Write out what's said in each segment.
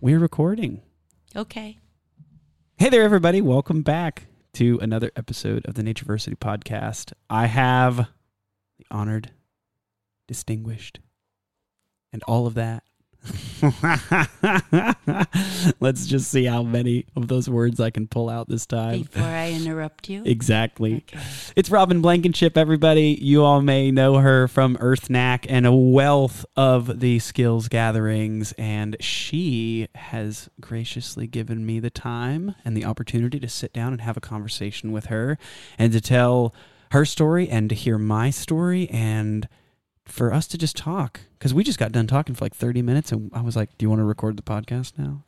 We're recording. Okay. Hey there, everybody. Welcome back to another episode of the Natureversity Podcast. I have the honored, distinguished, and all of that. Let's just see how many of those words I can pull out this time. Before I interrupt you. Exactly. Okay. It's Robin Blankenship, everybody. You all may know her from Earth Knack and a wealth of the skills gatherings, and she has graciously given me the time and the opportunity to sit down and have a conversation with her and to tell her story and to hear my story and for us to just talk because we just got done talking for like 30 minutes and I was like, Do you want to record the podcast now?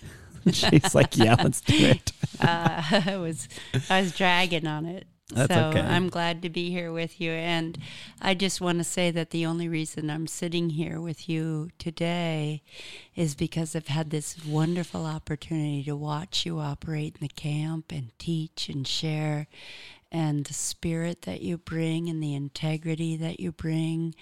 She's like, Yeah, let's do it. uh, I was I was dragging on it. That's so okay. I'm glad to be here with you. And I just want to say that the only reason I'm sitting here with you today is because I've had this wonderful opportunity to watch you operate in the camp and teach and share. And the spirit that you bring, and the integrity that you bring,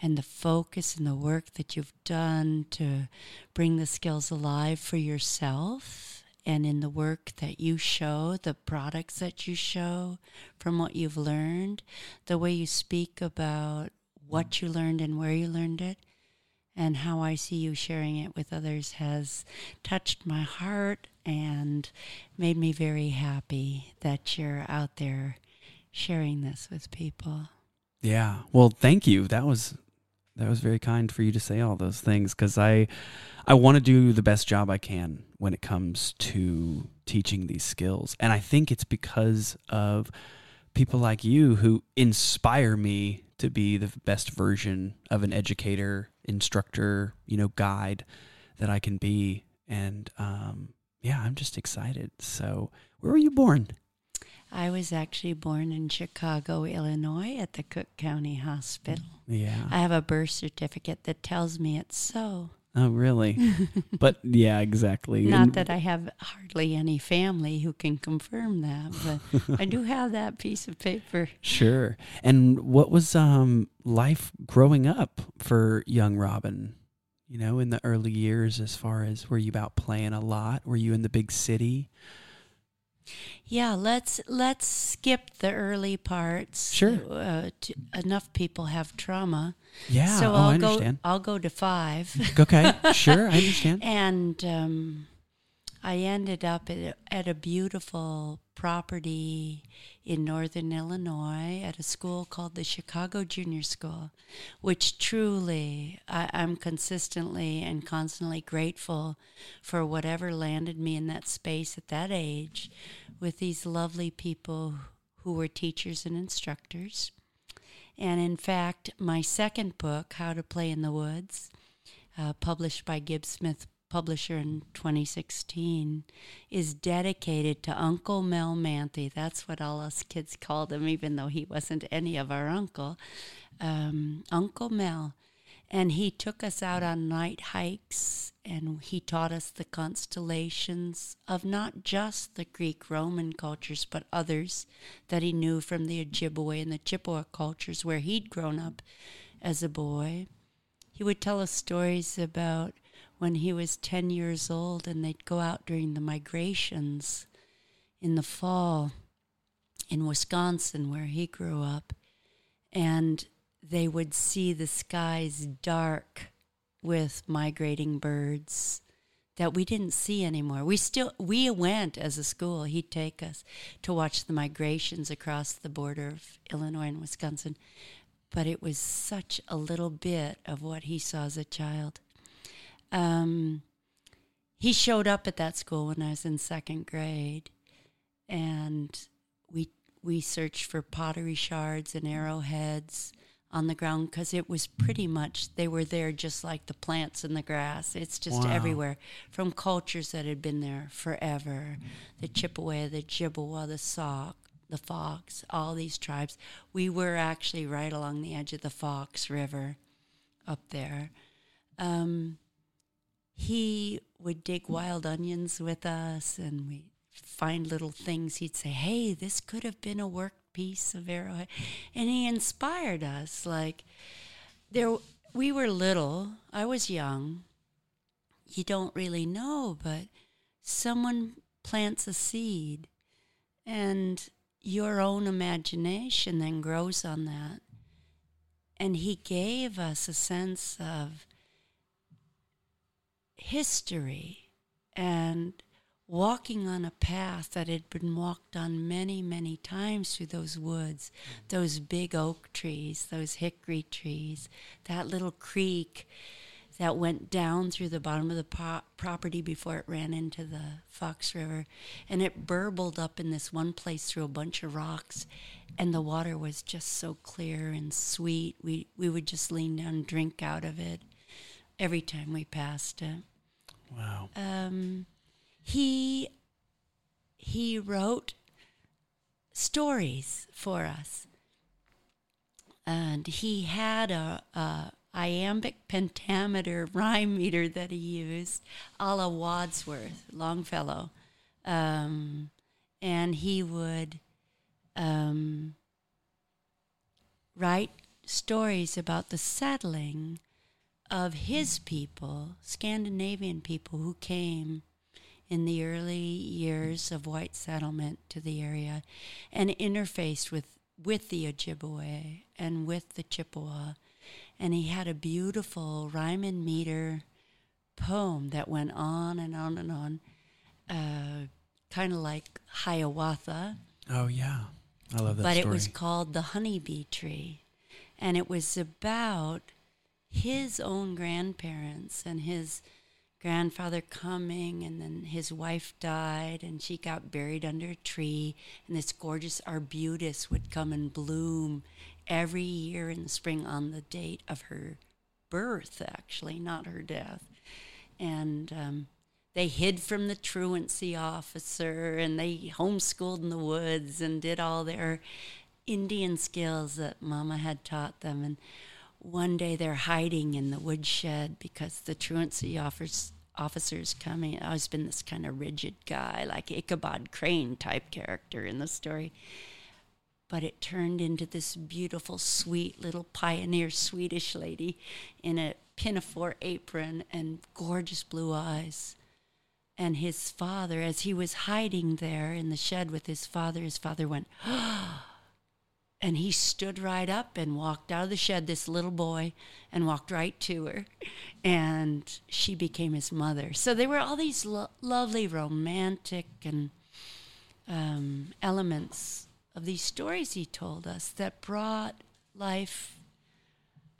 and the focus and the work that you've done to bring the skills alive for yourself and in the work that you show, the products that you show from what you've learned, the way you speak about what you learned and where you learned it, and how I see you sharing it with others has touched my heart and made me very happy that you're out there sharing this with people. Yeah. Well, thank you. That was that was very kind for you to say all those things because I I want to do the best job I can when it comes to teaching these skills, and I think it's because of people like you who inspire me to be the best version of an educator, instructor, you know, guide that I can be, and um, yeah, I'm just excited. So, where were you born? I was actually born in Chicago, Illinois, at the Cook County Hospital. Yeah. I have a birth certificate that tells me it's so. Oh, really? but yeah, exactly. Not And- that I have hardly any family who can confirm that, but I do have that piece of paper. Sure. And what was um life growing up for young Robin? You know, in the early years, as far as were you about playing a lot? Were you in the big city? Yeah, let's let's skip the early parts. Sure. Uh, t enough people have trauma. Yeah. so oh, I'll I go. I'll go to five. okay. Sure, I understand. And um, I ended up at at a beautiful property in northern Illinois at a school called the Chicago Junior School, which truly I, I'm consistently and constantly grateful for whatever landed me in that space at that age with these lovely people who were teachers and instructors. And in fact, my second book, How to Play in the Woods, uh, published by Gibbs Smith Publisher in 2016, is dedicated to Uncle Mel Manthe. That's what all us kids called him, even though he wasn't any of our uncle. Um, uncle Mel. And he took us out on night hikes and he taught us the constellations of not just the Greek Roman cultures, but others that he knew from the Ojibwe and the Chippewa cultures where he'd grown up as a boy. He would tell us stories about when he was 10 years old and they'd go out during the migrations in the fall in Wisconsin, where he grew up. And they would see the skies dark with migrating birds that we didn't see anymore. We still we went as a school. He'd take us to watch the migrations across the border of Illinois and Wisconsin, but it was such a little bit of what he saw as a child. Um, he showed up at that school when I was in second grade, and we we searched for pottery shards and arrowheads on the ground because it was pretty much they were there just like the plants in the grass. It's just Wow. everywhere from cultures that had been there forever. The Chippewa, the Chippewa, the Sauk, the Fox, all these tribes. We were actually right along the edge of the Fox River up there. Um, he would dig wild onions with us and we find little things. He'd say hey this could have been a work piece of arrowhead and he inspired us like there we were little. I was young. You don't really know, but someone plants a seed and your own imagination then grows on that. And he gave us a sense of history and walking on a path that had been walked on many, many times through those woods, those big oak trees, those hickory trees, that little creek that went down through the bottom of the po- property before it ran into the Fox River. And it burbled up in this one place through a bunch of rocks. And the water was just so clear and sweet. We, we would just lean down and drink out of it every time we passed it. Wow. Um, he he wrote stories for us, and he had a, a iambic pentameter rhyme meter that he used, a la Wadsworth, Longfellow. Um, and he would um, write stories about the settling of his people, Scandinavian people who came in the early years of white settlement to the area and interfaced with, with the Ojibwe and with the Chippewa and he had a beautiful rhyme and meter poem that went on and on and on, uh, kind of like Hiawatha. Oh yeah, I love that. But story. it was called the honeybee tree, and it was about his own grandparents and his grandfather coming and then his wife died and she got buried under a tree and this gorgeous arbutus would come and bloom every year in the spring on the date of her birth, actually, not her death. And um, they hid from the truancy officer and they homeschooled in the woods and did all their Indian skills that Mama had taught them. And one day they're hiding in the woodshed because the truancy officer's officers coming. I've always been this kind of rigid guy, like Ichabod Crane type character in the story but it turned into this beautiful, sweet little pioneer Swedish lady in a pinafore apron and gorgeous blue eyes. And his father, as he was hiding there in the shed with his father, his father went, ah, and he stood right up and walked out of the shed, this little boy, and walked right to her. And she became his mother. So there were all these lo- lovely romantic and um, elements of these stories he told us that brought life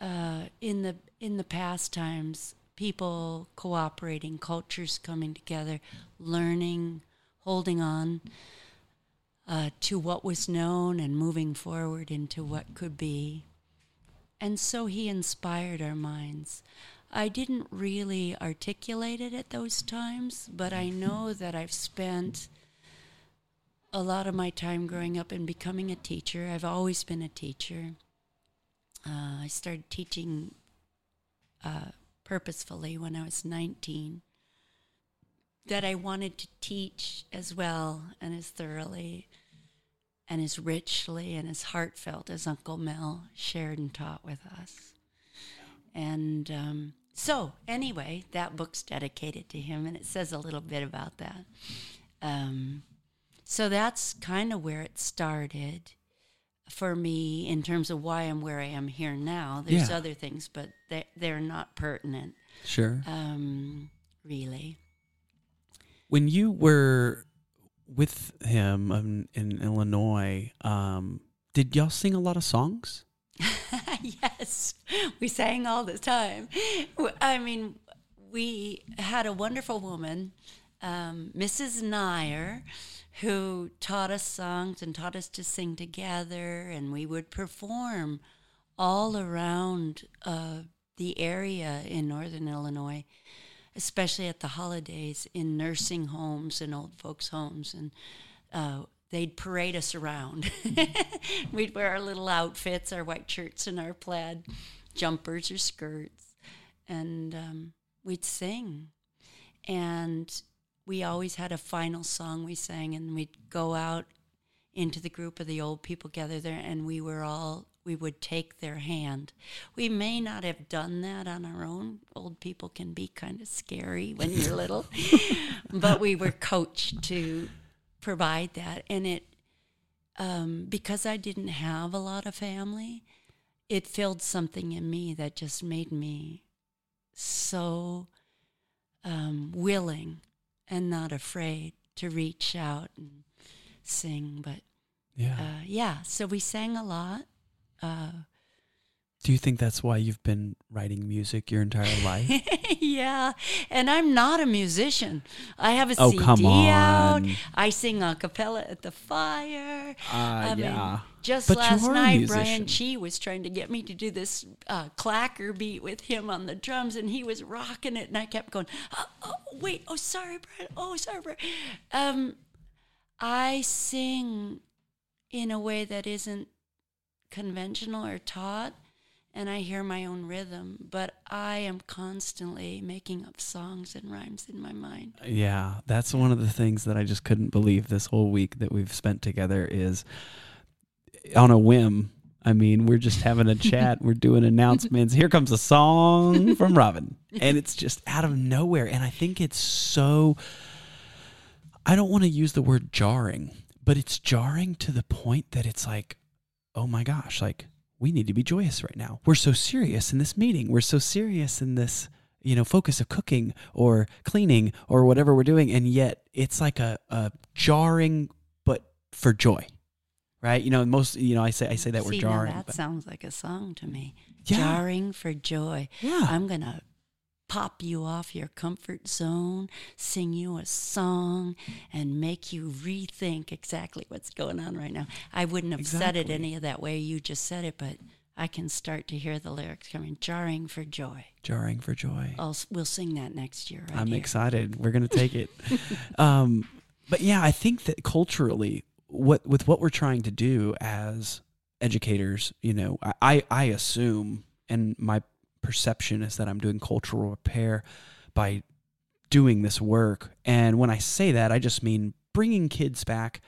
uh, in the in the past times, people cooperating, cultures coming together, learning, holding on uh, to what was known and moving forward into what could be. And so he inspired our minds. I didn't really articulate it at those times, but I know that I've spent a lot of my time growing up and becoming a teacher. I've always been a teacher. Uh, I started teaching uh, purposefully when I was 19. That I wanted to teach as well and as thoroughly and as richly and as heartfelt as Uncle Mel shared and taught with us. And um, so, anyway, that book's dedicated to him, and it says a little bit about that. Um, so that's kind of where it started for me in terms of why I'm where I am here now. There's Yeah. other things, but they, they're not pertinent, sure. um, really. when you were with him in, in Illinois, um, did y'all sing a lot of songs? yes, we sang all the time. I mean, we had a wonderful woman, um, Mrs. Nyer, who taught us songs and taught us to sing together, and we would perform all around uh, the area in northern Illinois, especially at the holidays in nursing homes and old folks' homes, and uh, they'd parade us around. We'd wear our little outfits, our white shirts and our plaid jumpers or skirts, and um, we'd sing. And we always had a final song we sang, and we'd go out into the group of the old people gathered there, and we were all we would take their hand. We may not have done that on our own. Old people can be kind of scary when you're little, but we were coached to provide that. And it, um, because I didn't have a lot of family, it filled something in me that just made me so um, willing and not afraid to reach out and sing. But Yeah. uh, yeah, so we sang a lot. Uh, Do you think that's why you've been writing music your entire life? yeah, and I'm not a musician. I have a Oh, CD out. I sing a cappella at the fire. Uh, I mean, just But last night. Brian Chi was trying to get me to do this uh, clacker beat with him on the drums, and he was rocking it, and I kept going, oh, oh wait, oh, sorry, Brian, oh, sorry, Brian. Um, I sing in a way that isn't conventional or taught, and I hear my own rhythm, but I am constantly making up songs and rhymes in my mind. Yeah, that's one of the things that I just couldn't believe this whole week that we've spent together is on a whim. I mean, we're just having a chat, we're doing announcements. Here comes a song from Robin, and it's just out of nowhere. And I think it's so, I don't want to use the word jarring, but it's jarring to the point that it's like, oh my gosh, like we need to be joyous right now. We're so serious in this meeting. We're so serious in this, you know, focus of cooking or cleaning or whatever we're doing. And yet it's like a, a jarring, but for joy, right? You know, most, you know, I say, I say that See, we're jarring. that sounds like a song to me. Yeah. Jarring for joy. yeah. I'm going to pop you off your comfort zone, sing you a song, and make you rethink exactly what's going on right now. I wouldn't have said it any of that way you just said it, but I can start to hear the lyrics coming. Jarring for joy. jarring for joy. I'll, we'll sing that next year. Right I'm here. excited. We're gonna take it. um, but yeah, I think that culturally, what with what we're trying to do as educators, you know, I, I assume, and my perception is that I'm doing cultural repair by doing this work. And when I say that, I just mean bringing kids back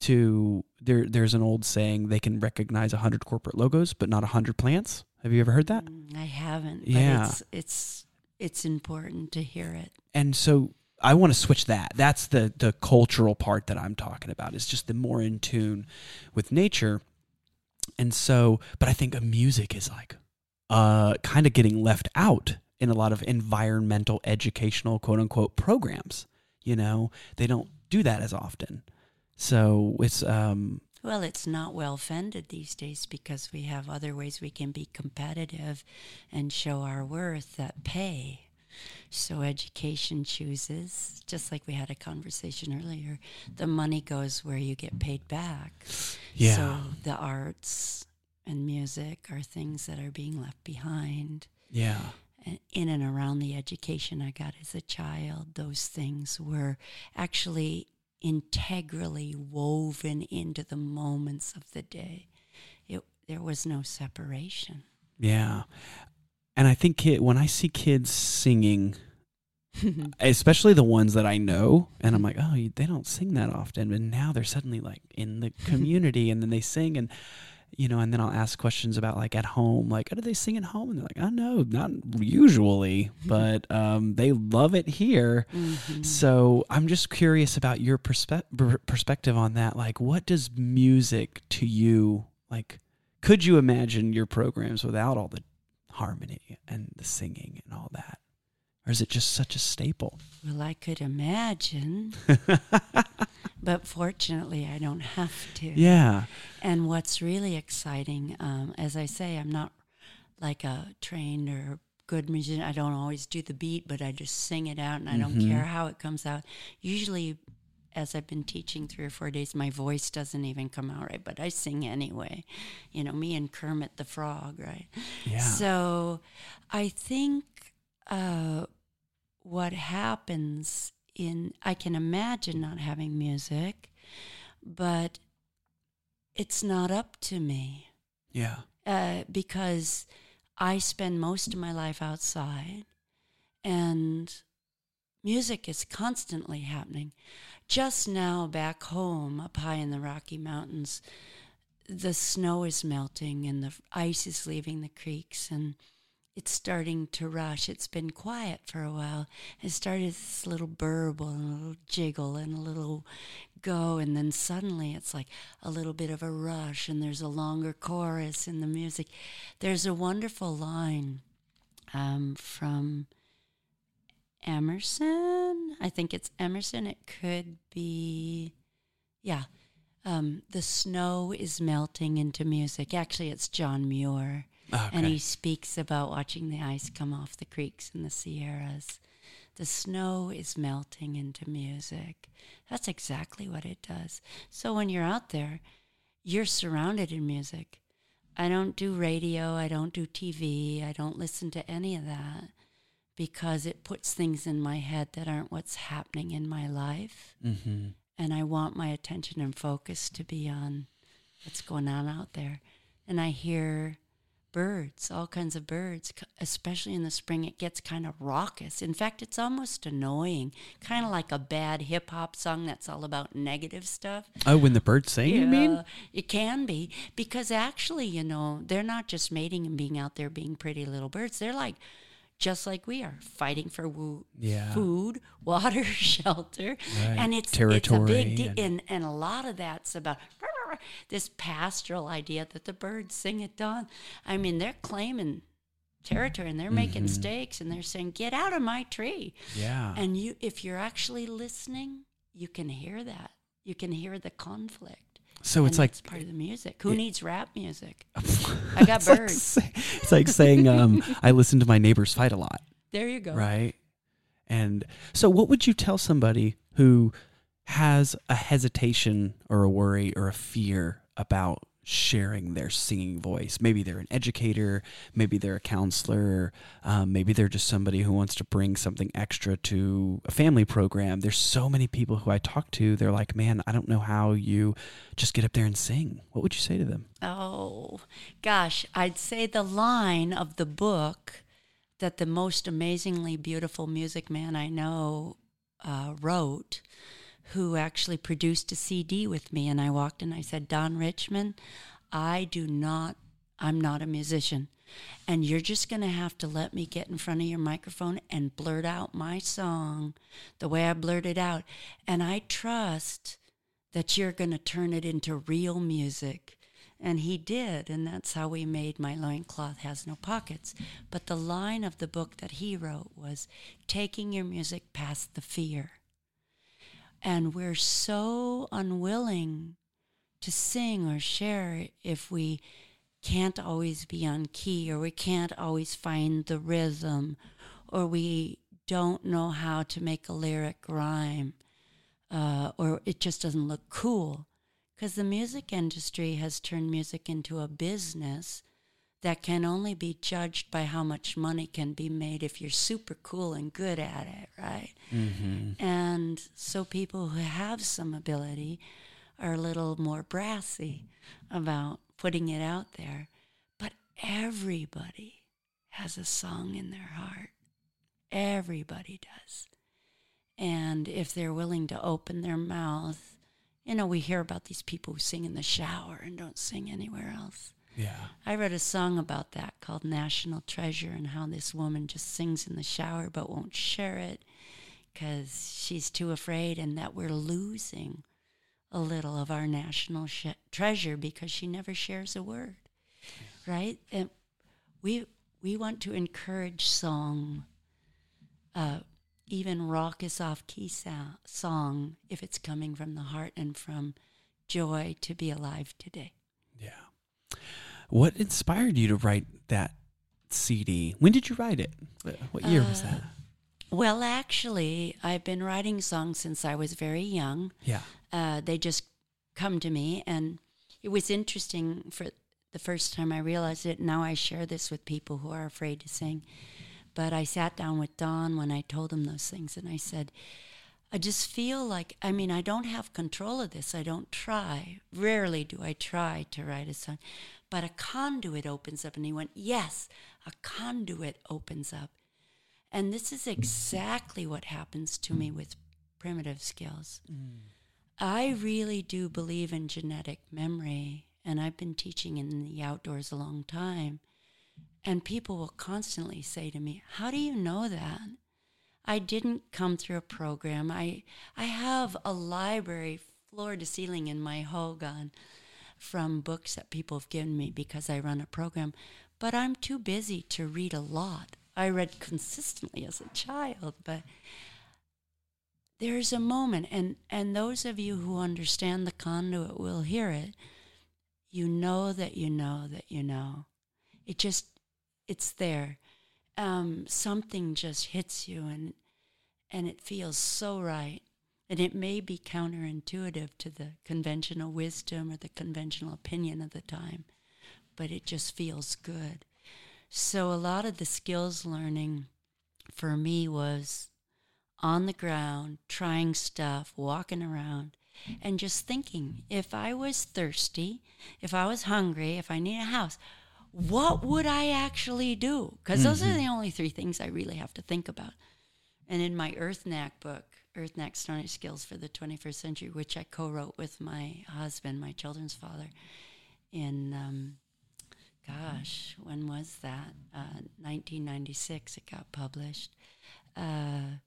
to there. There's an old saying: they can recognize a hundred corporate logos, but not a hundred plants. Have you ever heard that? Mm, I haven't, but Yeah. it's, it's, it's important to hear it. and so I want to switch that. That's the the cultural part that I'm talking about. Is just the more in tune with nature. And so, but I think a music is like uh kind of getting left out in a lot of environmental educational quote unquote programs. You know, they don't do that as often. So it's um Well, it's not well funded these days because we have other ways we can be competitive and show our worth that pay. So education chooses, just like we had a conversation earlier, the money goes where you get paid back. Yeah. So the arts and music are things that are being left behind. yeah. And in and around the education I got as a child, those things were actually integrally woven into the moments of the day. It, there was no separation. Yeah. And I think kid, when I see kids singing, especially the ones that I know, and I'm like, oh, they don't sing that often. And now they're suddenly like in the community and then they sing and, you know, and then I'll ask questions about like at home, like, oh, do they sing at home? And they're like, oh, know, not usually, but um, they love it here. Mhm. So I'm just curious about your perspe- per- perspective on that. Like, what does music to you like? Could you imagine your programs without all the harmony and the singing and all that, or is it just such a staple? Well, I could imagine, but fortunately, I don't have to. yeah, And what's really exciting, um, as I say, I'm not like a trained or good musician. I don't always do the beat, but I just sing it out and I don't Mhm. care how it comes out. Usually, as I've been teaching three or four days, my voice doesn't even come out right, but I sing anyway. You know, me and Kermit the Frog, right? yeah, So I think uh, what happens in, I can imagine not having music, but it's not up to me yeah, uh, because I spend most of my life outside and music is constantly happening. Just now, back home up high in the Rocky Mountains, the snow is melting and the ice is leaving the creeks and it's starting to rush. It's been quiet for a while. It started this little burble and a little jiggle and a little go, and then suddenly it's like a little bit of a rush, and there's a longer chorus in the music. There's a wonderful line um, from Emerson. I think it's Emerson. It could be, yeah. Um, the snow is melting into music. Actually, it's John Muir. Okay. And he speaks about watching the ice come off the creeks in the Sierras. The snow is melting into music. That's exactly what it does. So when you're out there, you're surrounded in music. I don't do radio, I don't do TV, I don't listen to any of that because it puts things in my head that aren't what's happening in my life. mm-hmm. And I want my attention and focus to be on what's going on out there. And I hear birds, all kinds of birds, especially in the spring. It gets kind of raucous. In fact, it's almost annoying, kind of like a bad hip hop song that's all about negative stuff. Oh, when the birds sing, you mean? It can be because actually, you know, they're not just mating and being out there being pretty little birds. They're like, just like we are, fighting for wo- Yeah. food, water, shelter, Right. and it's Territory It's a big and- and and a lot of that's about this pastoral idea that the birds sing at dawn. I mean, they're claiming territory and they're making Mm-hmm. stakes and they're saying, "Get out of my tree." Yeah. And you, if you're actually listening, you can hear that. You can hear the conflict. So it's And like that's part of the music. Who it- needs rap music? I got it's like birds. say- it's like saying um, I listen to my neighbors fight a lot, There you go. right? And so, what would you tell somebody who has a hesitation or a worry or a fear about sharing their singing voice? Maybe they're an educator, maybe they're a counselor, um, maybe they're just somebody who wants to bring something extra to a family program. There's so many people who I talk to, they're like, man, I don't know how you just get up there and sing. What would you say to them? Oh, gosh. I'd say the line of the book that the most amazingly beautiful music man I know uh, wrote, who actually produced a CD with me. And I walked in, I said, Don Richmond, I do not, I'm not a musician. And you're just going to have to let me get in front of your microphone and blurt out my song the way I blurted out. And I trust that you're going to turn it into real music. And he did, and that's how we made My Loincloth Has No Pockets. But the line of the book that he wrote was taking your music past the fear. And we're so unwilling to sing or share if we can't always be on key or we can't always find the rhythm or we don't know how to make a lyric rhyme uh, or it just doesn't look cool. Because the music industry has turned music into a business that can only be judged by how much money can be made if you're super cool and good at it, right? Mm-hmm. And so people who have some ability are a little more brassy about putting it out there. But everybody has a song in their heart. Everybody does. And if they're willing to open their mouth, you know, we hear about these people who sing in the shower and don't sing anywhere else. Yeah. I wrote a song about that called National Treasure and how this woman just sings in the shower but won't share it because she's too afraid and that we're losing a little of our national sh- treasure because she never shares a word. Right? And we we want to encourage song uh, even raucous off key song if it's coming from the heart and from joy to be alive today. Yeah. What inspired you to write that CD? When did you write it? What- year was Uh, that? Well, actually, I've been writing songs since I was very young. Yeah. Uh, they just come to me, and it was interesting for the first time I realized it. Now I share this with people who are afraid to sing. But I sat down with Don when I told him those things, and I said, I just feel like, I mean, I don't have control of this. I don't try. Rarely do I try to write a song. But a conduit opens up. And he went, Yes, a conduit opens up. And this is exactly what happens to me with primitive skills. Mm. I really do believe in genetic memory and I've been teaching in the outdoors a long time. And people will constantly say to me, How do you know that? I didn't come through a program. I, I have a library floor to ceiling in my Hogan from books that people have given me because I run a program, but I'm too busy to read a lot. I read consistently as a child, but there's a moment, and, and those of you who understand the conduit will hear it. You know that you know that you know. It just, it's there. Um, something just hits you, and and it feels so right. And it may be counterintuitive to the conventional wisdom or the conventional opinion of the time, but it just feels good. So a lot of the skills learning for me was on the ground, trying stuff, walking around, and just thinking if I was thirsty, if I was hungry, if I need a house, what would I actually do? Because mm-hmm. those are mm-hmm. the only three things I really have to think about. And in my Earth Knack book, Earth Knack Stone Skills for the 21st Century, which I co wrote with my husband, my children's father, in, um, gosh, when was that? Uh, 1996, it got published. Uh,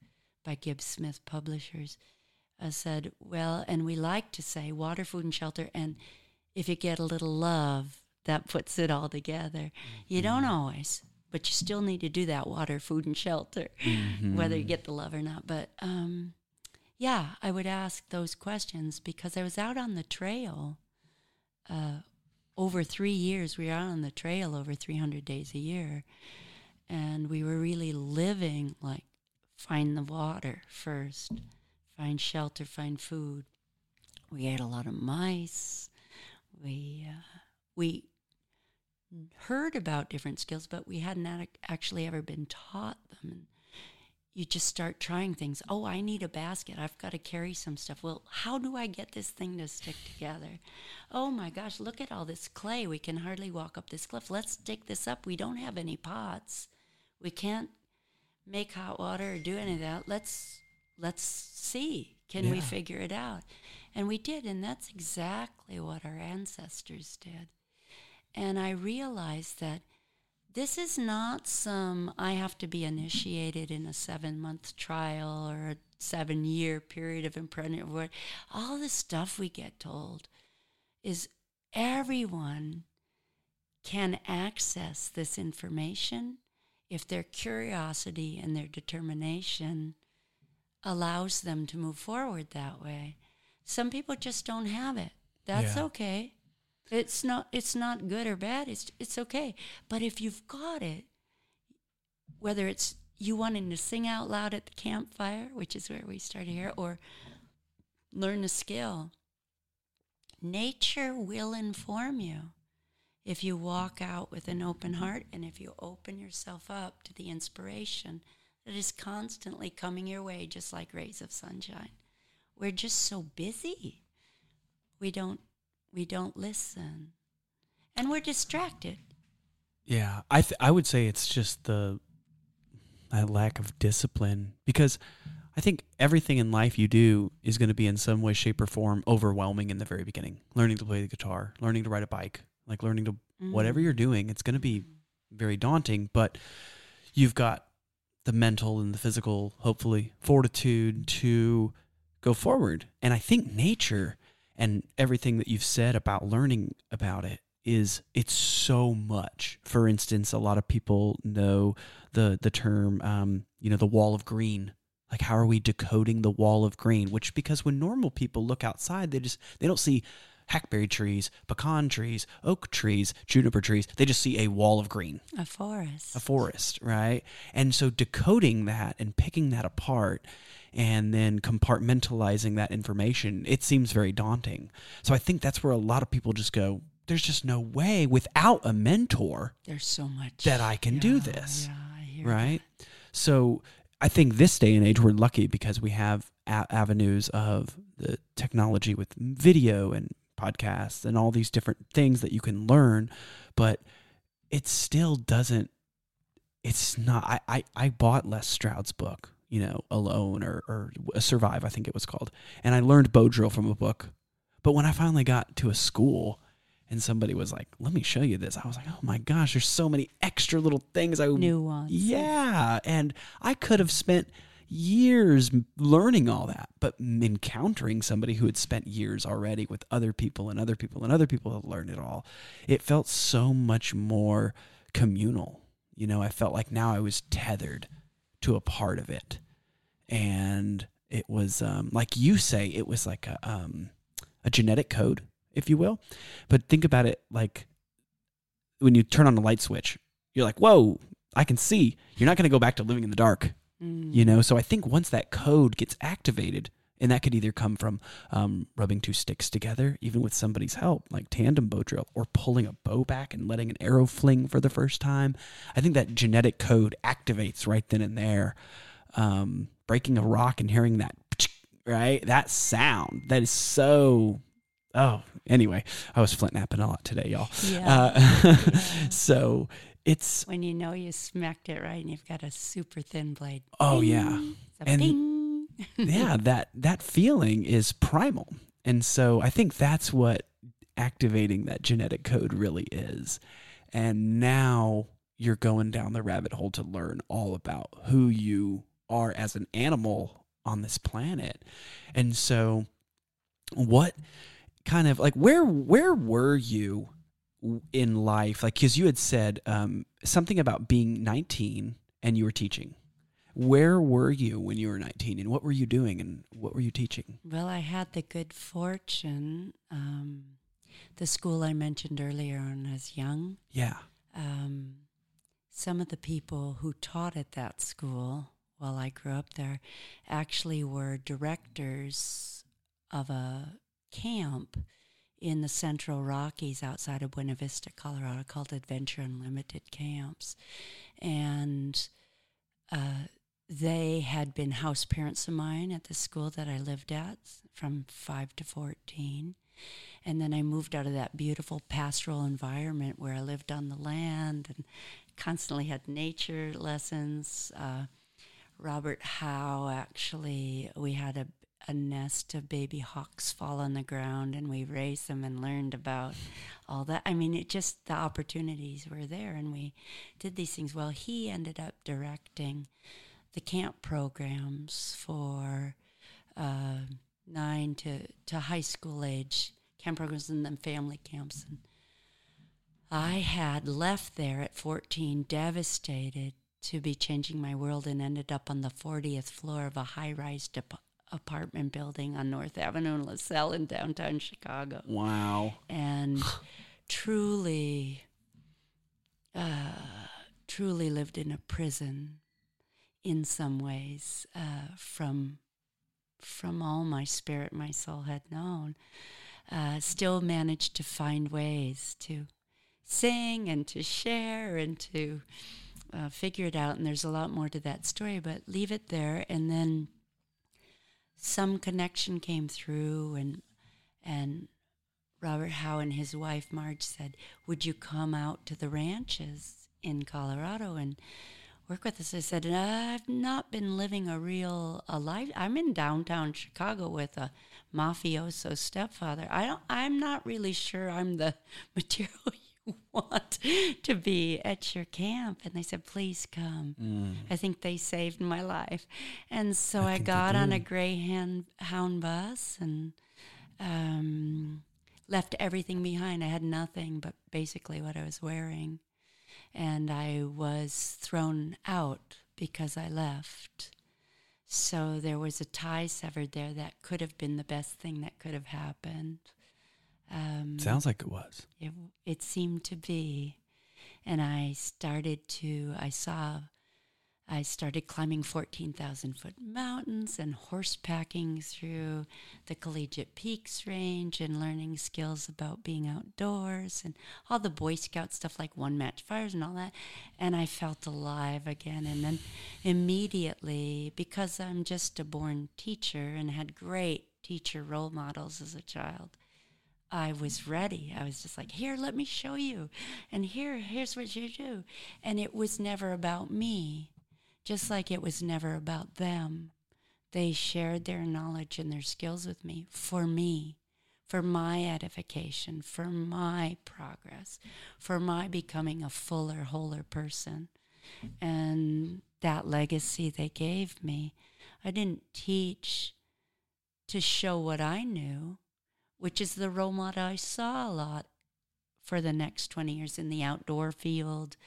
by Gibbs Smith Publishers, uh, said, Well, and we like to say water, food, and shelter. And if you get a little love, that puts it all together. You don't mm-hmm. always, but you still need to do that water, food, and shelter, mm-hmm. whether you get the love or not. But um, yeah, I would ask those questions because I was out on the trail uh, over three years. We were out on the trail over 300 days a year. And we were really living like find the water first, find shelter, find food. We ate a lot of mice. We uh, we Mm. heard about different skills, but we hadn't actually ever been taught them. And you just start trying things. Oh, I need a basket. I've got to carry some stuff. Well, how do I get this thing to stick together? Oh my gosh, look at all this clay. We can hardly walk up this cliff. Let's dig this up. We don't have any pots. We can't make hot water or do any of that. Let's let's see. Can yeah. we figure it out? And we did, and that's exactly what our ancestors did. And I realized that this is not some I have to be initiated in a seven month trial or a seven year period of imprisonment. All the stuff we get told is everyone can access this information if their curiosity and their determination allows them to move forward that way. Some people just don't have it. That's yeah. okay. It's not it's not good or bad. It's it's okay. But if you've got it, whether it's you wanting to sing out loud at the campfire, which is where we started here, or learn a skill, nature will inform you if you walk out with an open heart and if you open yourself up to the inspiration that is constantly coming your way, just like rays of sunshine. We're just so busy. We don't we don't listen. And we're distracted. Yeah, I th- I would say it's just the that lack of discipline because I think everything in life you do is going to be in some way, shape, or form overwhelming in the very beginning. Learning to play the guitar, learning to ride a bike, like learning to mm-hmm. whatever you're doing, it's going to be very daunting, but you've got the mental and the physical, hopefully, fortitude to go forward. And I think nature and everything that you've said about learning about it is it's so much. For instance, a lot of people know the the term, um, you know, the wall of green. Like, how are we decoding the wall of green? Which because when normal people look outside, they just they don't see hackberry trees, pecan trees, oak trees, juniper trees. They just see a wall of green. A forest. A forest, right? And so decoding that and picking that apart and then compartmentalizing that information, it seems very daunting. So I think that's where a lot of people just go, there's just no way without a mentor. There's so much that I can yeah, do this. Yeah, right? That. So I think this day and age we're lucky because we have a- avenues of the technology with video and podcasts and all these different things that you can learn, but it still doesn't. It's not. I I, I bought Les Stroud's book, you know, Alone or or Survive, I think it was called, and I learned bow drill from a book. But when I finally got to a school, and somebody was like, "Let me show you this." I was like, "Oh my gosh, there's so many extra little things I Nuance. Yeah, and I could have spent years learning all that, but encountering somebody who had spent years already with other people and other people and other people had learned it all, it felt so much more communal. You know, I felt like now I was tethered to a part of it, and it was um, like you say, it was like a um, a genetic code, if you will. But think about it like when you turn on a light switch, you're like, "Whoa, I can see." You're not going to go back to living in the dark Mm. you know so i think once that code gets activated and that could either come from um, rubbing two sticks together even with somebody's help like tandem bow drill or pulling a bow back and letting an arrow fling for the first time i think that genetic code activates right then and there um, breaking a rock and hearing that right that sound that is so oh anyway i was flint knapping a lot today y'all Yeah. uh, so it's when you know you smacked it right and you've got a super thin blade. oh yeah Ding. A And- ding. Yeah, that that feeling is primal. And so I think that's what activating that genetic code really is. And now you're going down the rabbit hole to learn all about who you are as an animal on this planet. And so what kind of like where where were you in life like cuz you had said um, something about being 19 and you were teaching where were you when you were 19 and what were you doing and what were you teaching Well, I had the good fortune. Um, the school I mentioned earlier when I was young, yeah um, some of the people who taught at that school while I grew up there actually were directors of a camp in the Central Rockies outside of Buena Vista, Colorado, called Adventure Unlimited Camps. And uh, they had been house parents of mine at the school that I lived at from 5 to 14. And then I moved out of that beautiful pastoral environment where I lived on the land and constantly had nature lessons. Uh, Robert Howe, actually, we had a, a nest of baby hawks fall on the ground and we raised them and learned about all that. I mean, it just, the opportunities were there and we did these things. Well, he ended up directing the camp programs for uh, nine to, to high school age camp programs and then family camps. And I had left there at 14, devastated to be changing my world, and ended up on the 40th floor of a high rise dep- apartment building on North Avenue in LaSalle in downtown Chicago wow and truly, uh, truly lived in a prison in some ways uh, from from all my spirit, my soul had known. Uh, still managed to find ways to sing and to share and to uh, figure it out. And there's a lot more to that story, but leave it there. And then some connection came through, and and Robert Howe and his wife Marge said, "Would you come out to the ranches in Colorado and work with us?" I said, "I've not been living a real a life. I'm in downtown Chicago with a mafioso stepfather. I don't. I'm not really sure I'm the material you want to be at your camp." And they said, "Please come." I think they saved my life. And so I I, got on a. Greyhound hound bus and um, left everything behind. I had nothing but basically what I was wearing. And I was thrown out because I left. So there was a tie severed there that could have been the best thing that could have happened. Um, sounds like it was it, it seemed to be. And I started to, I saw, I started climbing 14,000 foot mountains and horsepacking through the Collegiate Peaks Range and learning skills about being outdoors and all the Boy Scout stuff like one match fires and all that. And I felt alive again. And then immediately, because I'm just a born teacher and had great teacher role models as a child, I was ready. I was just like, here, let me show you. And here, here's what you do. And it was never about me, just like it was never about them. They shared their knowledge and their skills with me for me, for my edification, for my progress, for my becoming a fuller, wholer person. And that legacy they gave me, I didn't teach to show what I knew, which is the role model I saw a lot for the next 20 years in the outdoor field,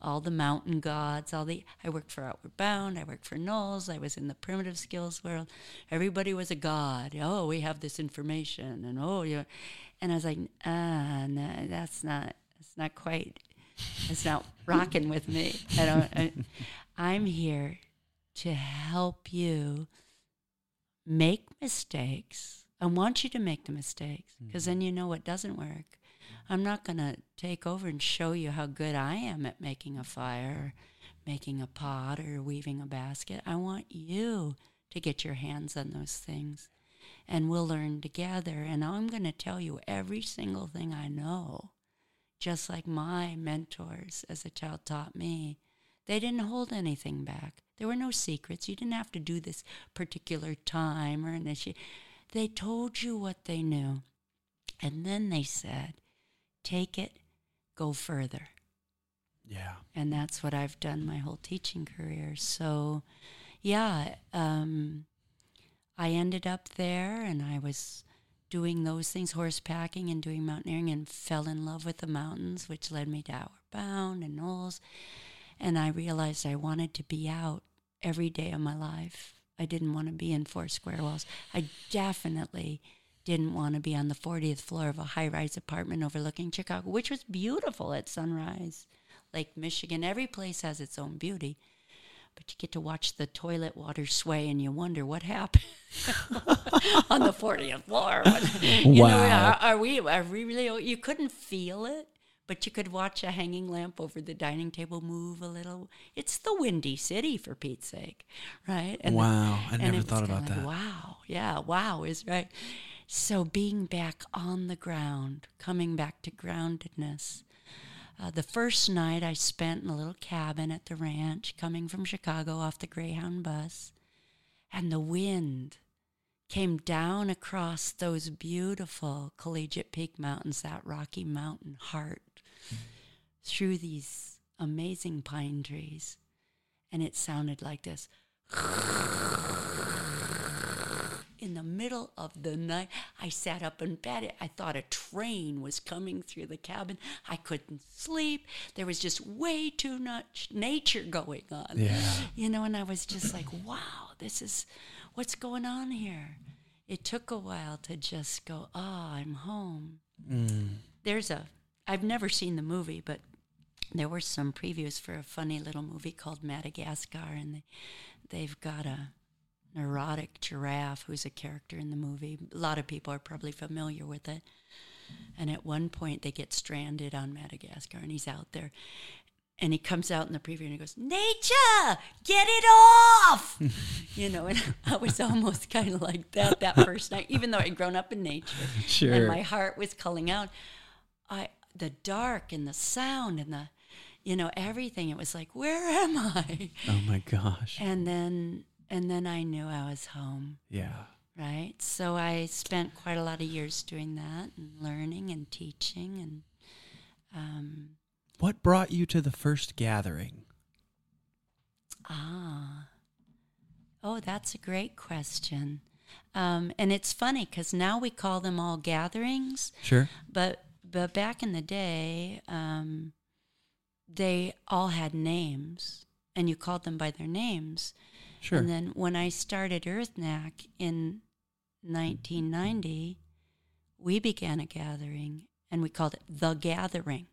all the mountain gods, all the I worked for Outward Bound, I worked for NOLS, I was in the primitive skills world. Everybody was a god. Oh, we have this information and oh yeah. And I was like, ah, no, that's not that's not quite it's not rocking with me. I don't I, I'm here to help you make mistakes. I want you to make the mistakes because then you know what doesn't work. I'm not going to take over and show you how good I am at making a fire, or making a pot, or weaving a basket. I want you to get your hands on those things and we'll learn together. And I'm going to tell you every single thing I know, just like my mentors as a child taught me. They didn't hold anything back. There were no secrets. You didn't have to do this particular time or initiate. They told you what they knew. And then they said, take it, go further. Yeah. And that's what I've done my whole teaching career. So, yeah, um, I ended up there and I was doing those things, horse packing and doing mountaineering, and fell in love with the mountains, which led me to Outward Bound and NOLS. And I realized I wanted to be out every day of my life. I didn't want to be in four square walls. I definitely didn't want to be on the 40th floor of a high rise apartment overlooking Chicago, which was beautiful at sunrise. Lake Michigan, every place has its own beauty. But you get to watch the toilet water sway and you wonder what happened on the 40th floor. you Wow. know, are, are we, are we really, you couldn't feel it, but you could watch a hanging lamp over the dining table move a little. It's the windy city, for Pete's sake, right? And wow. I never thought about like, that. Wow. Yeah. Wow is right. So being back on the ground, coming back to groundedness. Uh, the first night I spent in a little cabin at the ranch, coming from Chicago off the Greyhound bus, and the wind came down across those beautiful Collegiate Peak Mountains, that Rocky Mountain heart, through these amazing pine trees. And it sounded like this. In the middle of the night, I sat up in bed. I thought a train was coming through the cabin. I couldn't sleep. There was just way too much nature going on. Yeah. You know, and I was just like, wow, this is what's going on here. It took a while to just go, oh, I'm home. Mm. There's a, I've never seen the movie, but there were some previews for a funny little movie called Madagascar, and they, they've got a neurotic giraffe who's a character in the movie. A lot of people are probably familiar with it. And at one point, they get stranded on Madagascar, and he's out there. And he comes out in the preview and he goes, Nature, get it off! you know, and I was almost kind of like that that first night, even though I'd grown up in nature and my heart was calling out. I the dark and the sound and the, you know, everything. It was like, where am I? Oh my gosh. And then and then I knew I was home, Yeah. right? So I spent quite a lot of years doing that and learning and teaching and um, What brought you to the first gathering? ah, oh, that's a great question. Um, and it's funny because now we call them all gatherings, Sure. but but back in the day, um, they all had names, and you called them by their names. Sure. And then when I started Earth Knack in 1990, we began a gathering, and we called it the Gathering.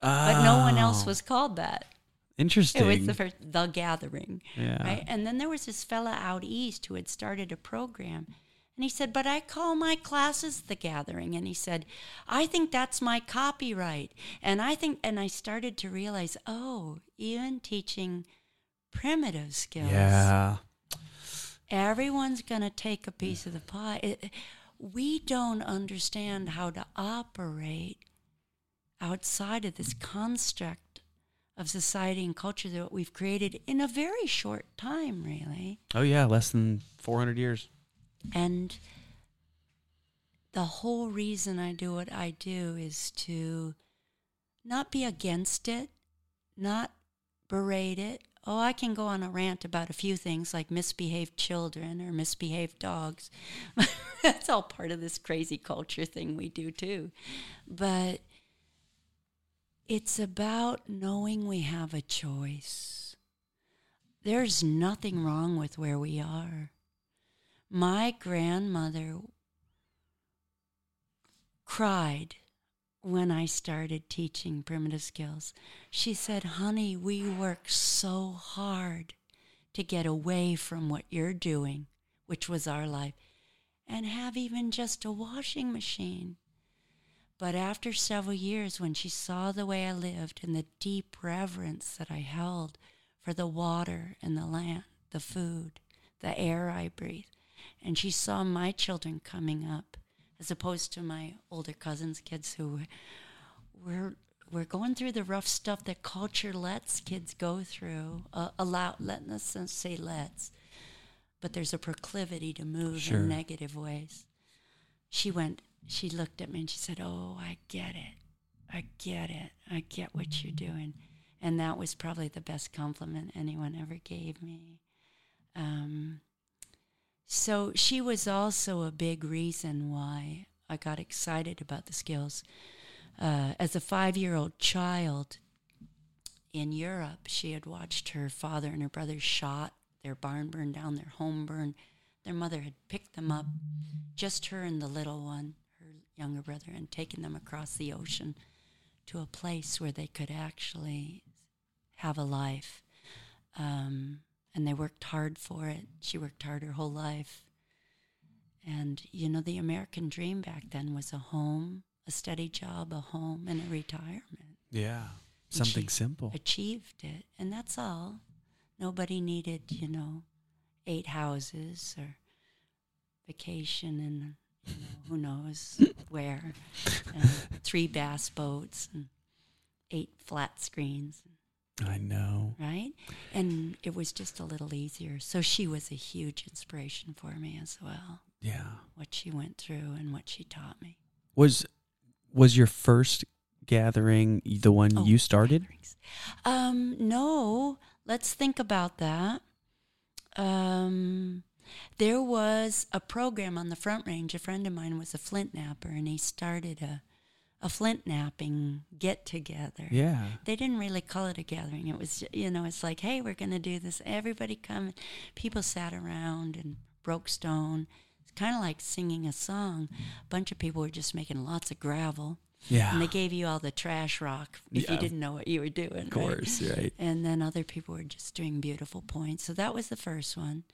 But no one else Oh, was called that. interesting. It was the first the Gathering, yeah. right? And then there was this fella out east who had started a program. And he said, But I call my classes the gathering. And he said, I think that's my copyright. And I think, and I started to realize, oh, even teaching primitive skills, Yeah. everyone's going to take a piece of the pie. It, we don't understand how to operate outside of this construct of society and culture that we've created in a very short time, really. Oh yeah, less than 400 years. And the whole reason I do what I do is to not be against it, not berate it. Oh, I can go on a rant about a few things like misbehaved children or misbehaved dogs. That's all part of this crazy culture thing we do too. But it's about knowing we have a choice. There's nothing wrong with where we are. My grandmother cried when I started teaching primitive skills. She said, Honey, we work so hard to get away from what you're doing, which was our life, and have even just a washing machine. But after several years, when she saw the way I lived and the deep reverence that I held for the water and the land, the food, the air I breathe, and she saw my children coming up, as opposed to my older cousins' kids who were we're going through the rough stuff that culture lets kids go through. Uh, allow, let us say let's, but there's a proclivity to move Sure. in negative ways. She went. She looked at me and she said, "Oh, I get it. I get it. I get what you're doing." And that was probably the best compliment anyone ever gave me. Um, so she was also a big reason why I got excited about the skills. Uh, as a five year old child in Europe, she had watched her father and her brothers shot, their barn burned down, their home burned. Their mother had picked them up, just her and the little one, her younger brother, and taken them across the ocean to a place where they could actually have a life. Um, and they worked hard for it. She worked hard her whole life. And, you know, the American dream back then was a home, a steady job, a home, and a retirement. Yeah. Something simple. Achieved it. And that's all. Nobody needed, you know, eight houses or vacation and, you know, who knows where, and three bass boats and eight flat screens I know. right? And it was just a little easier. So she was a huge inspiration for me as well. Yeah. What she went through and what she taught me. Was was your first gathering the one Oh, you started? Um, no, let's think about that. Um, there was a program on the Front Range. A friend of mine was a flint knapper, and he started a a flint knapping get together. Yeah. they didn't really call it a gathering. It was, you know, it's like, hey, we're going to do this. Everybody come. People sat around and broke stone. It's kind of like singing a song. A bunch of people were just making lots of gravel. Yeah. And they gave you all the trash rock if you didn't know what you were doing. of course, right? And then other people were just doing beautiful points. So that was the first one.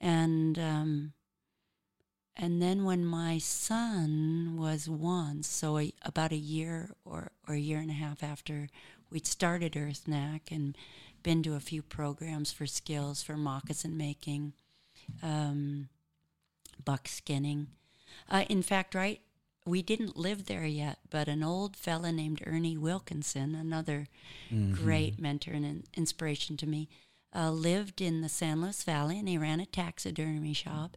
And um, and then when my son was one, so a, about a year or, or a year and a half after we'd started Earth Knack and been to a few programs for skills for moccasin making, um, buck skinning. Uh, in fact, right, we didn't live there yet, but an old fella named Ernie Wilkinson, another great mentor and in- inspiration to me, uh, lived in the San Luis Valley and he ran a taxidermy shop.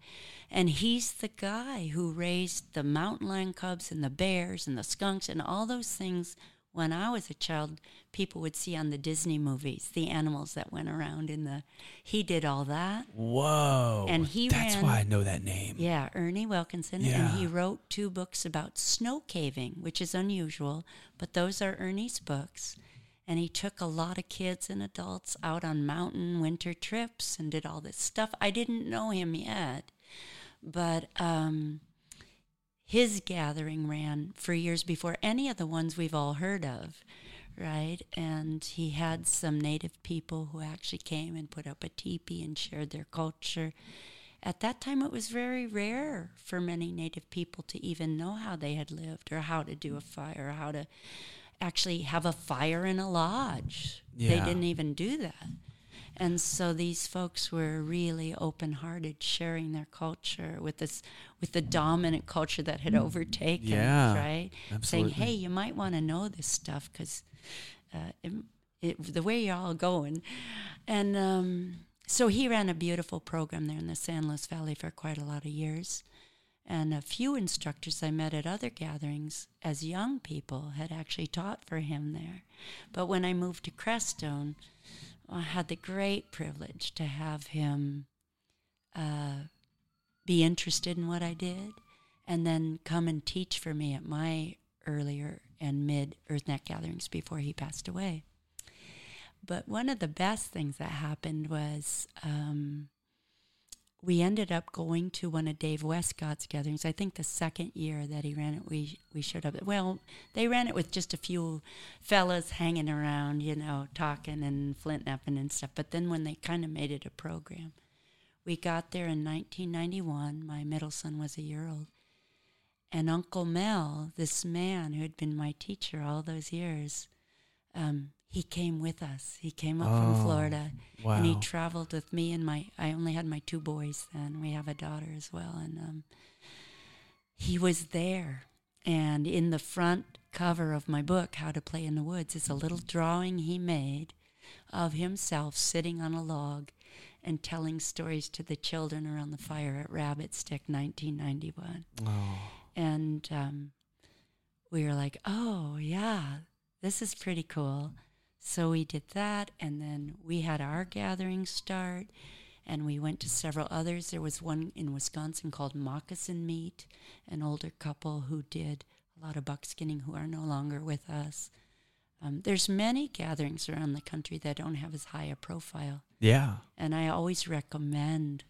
And he's the guy who raised the mountain lion cubs and the bears and the skunks and all those things when I was a child, people would see on the Disney movies, the animals that went around in the. He did all that. Whoa. And he That's ran- why I know that name. Yeah, Ernie Wilkinson. Yeah. And he wrote two books about snow caving, which is unusual, but those are Ernie's books. And he took a lot of kids and adults out on mountain winter trips and did all this stuff. I didn't know him yet, but um, his gathering ran for years before any of the ones we've all heard of, right? And he had some native people who actually came and put up a teepee and shared their culture. At that time, it was very rare for many native people to even know how they had lived or how to do a fire, or how to actually have a fire in a lodge. They didn't even do that. And so these folks were really open-hearted, sharing their culture with this, with the dominant culture that had overtaken, Yeah, right? absolutely. Saying, "Hey, you might want to know this stuff because uh, it, it, the way you're all going," and um, so he ran a beautiful program there in the San Luis Valley for quite a lot of years. And a few instructors I met at other gatherings as young people had actually taught for him there. But when I moved to Crestone, I had the great privilege to have him uh, be interested in what I did and then come and teach for me at my earlier and mid Earth Knack gatherings before he passed away. But one of the best things that happened was um, we ended up going to one of Dave Wescott's gatherings. I think the second year that he ran it, we we showed up. Well, they ran it with just a few fellas hanging around, you know, talking and flint knapping and stuff. But then when they kind of made it a program, we got there in 1991. My middle son was a year old, and Uncle Mel, this man who had been my teacher all those years, um, he came with us. He came up from Oh, Florida Wow. and he traveled with me and my i only had my two boys then we have a daughter as well and um, he was there and in the front cover of my book how to play in the woods is a little drawing he made of himself sitting on a log and telling stories to the children around the fire at Rabbitstick 1991 oh. and um, we were like, oh, yeah, this is pretty cool. So we did that, and then we had our gathering start, and we went to several others. There was one in Wisconsin called Moccasin Meat, an older couple who did a lot of buckskinning who are no longer with us. Um, there's many gatherings around the country that don't have as high a profile. Yeah. And I always recommend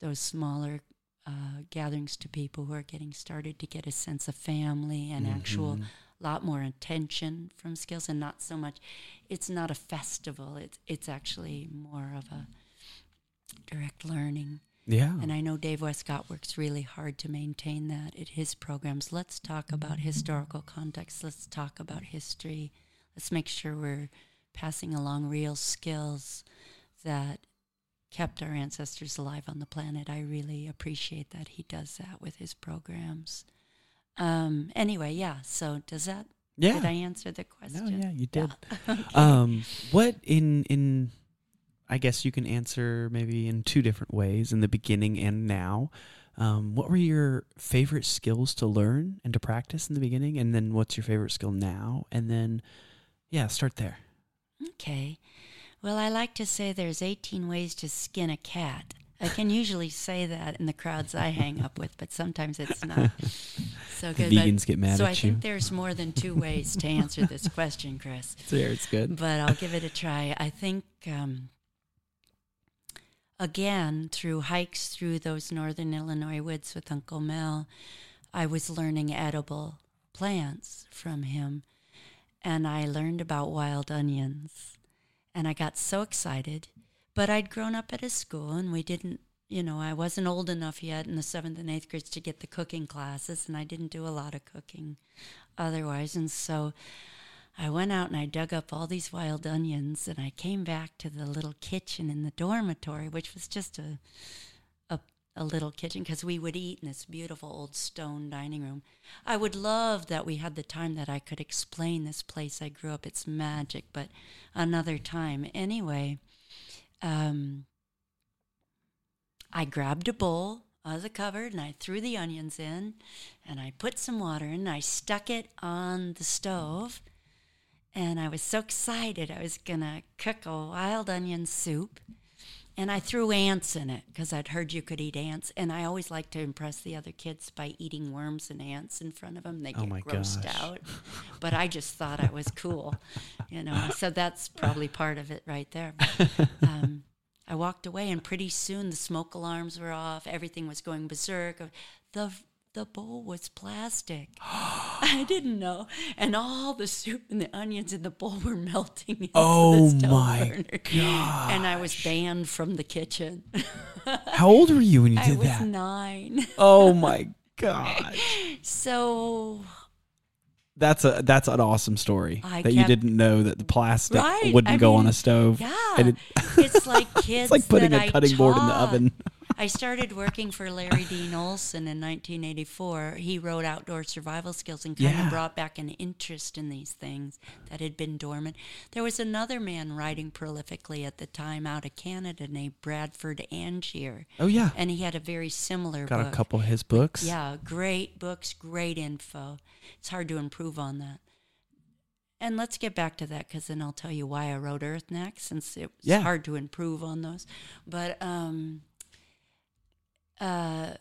those smaller uh, gatherings to people who are getting started to get a sense of family and actual Lot more attention from skills and not so much it's not a festival it's it's actually more of a direct learning Yeah. and I know Dave Wescott works really hard to maintain that at his programs. Let's talk about historical context. Let's talk about history. Let's make sure we're passing along real skills that kept our ancestors alive on the planet. I really appreciate that he does that with his programs. Um, anyway, yeah. So does that yeah. did I answer the question? No, yeah, you did. Okay. Um, what in in I guess you can answer maybe in two different ways in the beginning and now. Um, what were your favorite skills to learn and to practice in the beginning, and then what's your favorite skill now? And then, yeah, start there. Okay. Well, I like to say there's 18 ways to skin a cat. I can usually say that in the crowds I hang up with, but sometimes it's not so good. But- Vegans get mad so I you. think there's more than two ways to answer this question, Chris. There, it's good. But I'll give it a try. I think, um, again, through hikes through those northern Illinois woods with Uncle Mel, I was learning edible plants from him. And I learned about wild onions. And I got so excited. But I'd grown up at a school and we didn't, you know, I wasn't old enough yet in the seventh and eighth grades to get the cooking classes. And I didn't do a lot of cooking otherwise. And so I went out and I dug up all these wild onions and I came back to the little kitchen in the dormitory, which was just a a, a little kitchen because we would eat in this beautiful old stone dining room. I would love that we had the time that I could explain this place I grew up, its magic, but another time. Anyway, um, I grabbed a bowl out of the cupboard and I threw the onions in and I put some water in and I stuck it on the stove and I was so excited I was gonna cook a wild onion soup. And I threw ants in it because I'd heard you could eat ants, and I always like to impress the other kids by eating worms and ants in front of them. They Oh get my grossed gosh. out, but I just thought I was cool, you know. So that's probably part of it right there. But, um, I walked away, and pretty soon the smoke alarms were off. Everything was going berserk. The the bowl was plastic. I didn't know, and all the soup and the onions in the bowl were melting. Into Oh the stove my burner. And I was banned from the kitchen. How old were you when you I did was that? nine. Oh my god. So That's a that's an awesome story I that you didn't know that the plastic Right, wouldn't I go on a stove. yeah, it- it's like kids. it's like putting that a I cutting board in the taught. oven. I started working for Larry Dean Olsen in 1984. He wrote Outdoor Survival Skills and kind Yeah. of brought back an interest in these things that had been dormant. There was another man writing prolifically at the time out of Canada named Bradford Angier. Oh yeah, And he had a very similar got book. a couple of his books. Yeah, great books, great info. It's hard to improve on that. And let's get back to that because then I'll tell you why I wrote Earth Knack since it's Yeah. hard to improve on those. But um, uh,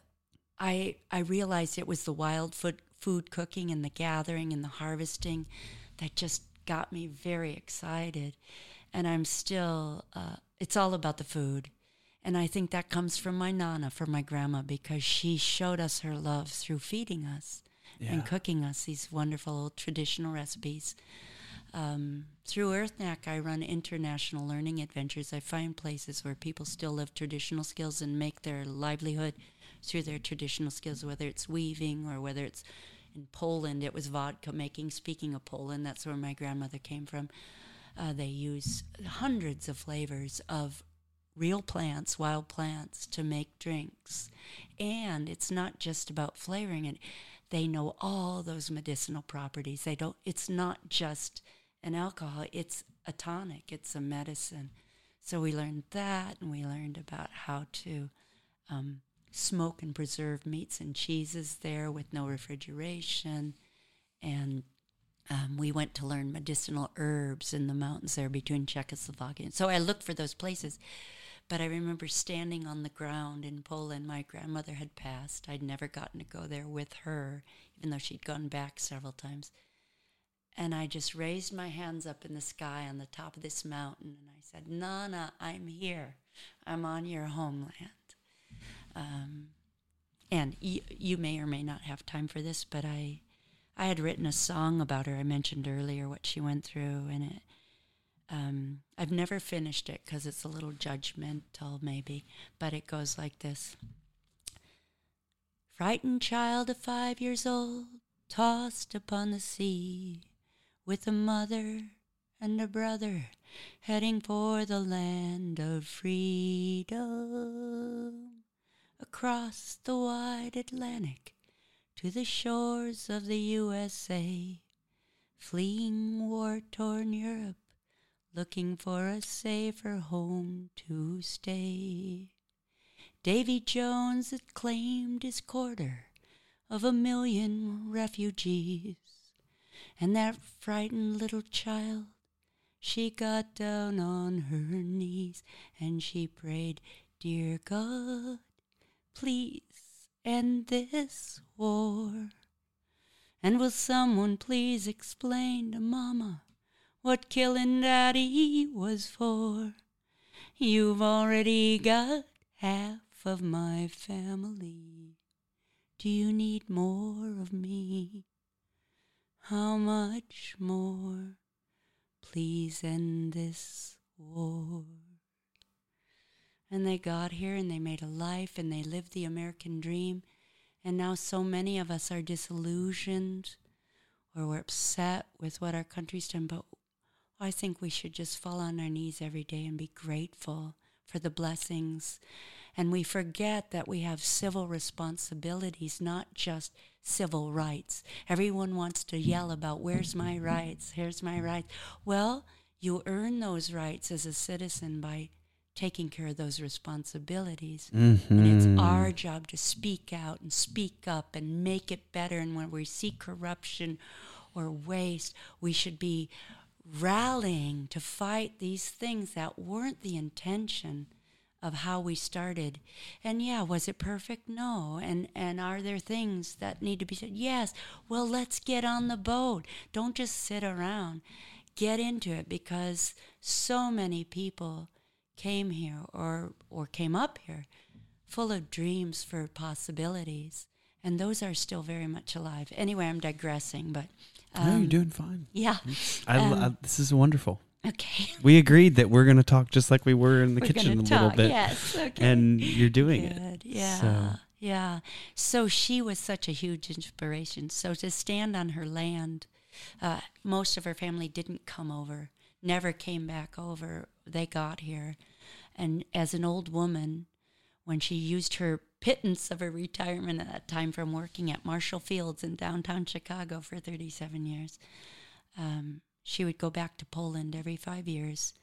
I I realized it was the wild food food cooking and the gathering and the harvesting that just got me very excited. And I'm still. Uh, it's all about the food. And I think that comes from my nana, from my grandma, because she showed us her love through feeding us Yeah. and cooking us these wonderful old traditional recipes. Um, through Earth Knack, I run international learning adventures. I find places where people still live traditional skills and make their livelihood through their traditional skills, whether it's weaving or whether it's in Poland, it was vodka making. Speaking of Poland, that's where my grandmother came from. Uh, they use hundreds of flavors of real plants, wild plants, to make drinks. And it's not just about flavoring it. They know all those medicinal properties. They don't it's not just an alcohol, it's a tonic, it's a medicine. So we learned that and we learned about how to um, smoke and preserve meats and cheeses there with no refrigeration. And um, we went to learn medicinal herbs in the mountains there between Czechoslovakia. So I looked for those places. But I remember standing on the ground in Poland. My grandmother had passed. I'd never gotten to go there with her, even though she'd gone back several times. And I just raised my hands up in the sky on the top of this mountain and I said, Nana, I'm here. I'm on your homeland. Um, and you, you may or may not have time for this, but I, I had written a song about her. I mentioned earlier what she went through, and it. Um, I've never finished it because it's a little judgmental, maybe, but it goes like this: Frightened child of five years old, tossed upon the sea, with a mother and a brother, heading for the land of freedom across the wide Atlantic to the shores of the USA, fleeing war torn Europe, looking for a safer home to stay. Davy Jones had claimed his quarter of a million refugees, and that frightened little child, she got down on her knees and she prayed, Dear God, please end this war. And will someone please explain to Mama what killing Daddy was for? You've already got half of my family. Do you need more of me? How much more? Please end this war. And they got here and they made a life and they lived the American dream. And now so many of us are disillusioned or we're upset with what our country's done. But I think we should just fall on our knees every day and be grateful for the blessings. And we forget that we have civil responsibilities, not just civil rights. Everyone wants to yell about, where's my rights? Here's my rights. Well, you earn those rights as a citizen by taking care of those responsibilities. Mm-hmm. And it's our job to speak out and speak up and make it better. And when we see corruption or waste, we should be rallying to fight these things that weren't the intention of how we started. And yeah, was it perfect? No. And and are there things that need to be said? Yes. Well, let's get on the boat. Don't just sit around. Get into it because so many people came here or or came up here full of dreams for possibilities. And those are still very much alive. Anyway, I'm digressing, but no, you're um, doing fine. yeah. I, um, I, this is wonderful. Okay. We agreed that we're going to talk just like we were in the We're kitchen a gonna little bit, Yes. Okay. and you're doing it. Yeah. So- Yeah. So she was such a huge inspiration. So to stand on her land, uh, most of her family didn't come over, never came back over. They got here. And as an old woman, when she used her pittance of her retirement at that time from working at Marshall Fields in downtown Chicago for 37 years. Um, she would go back to Poland every five years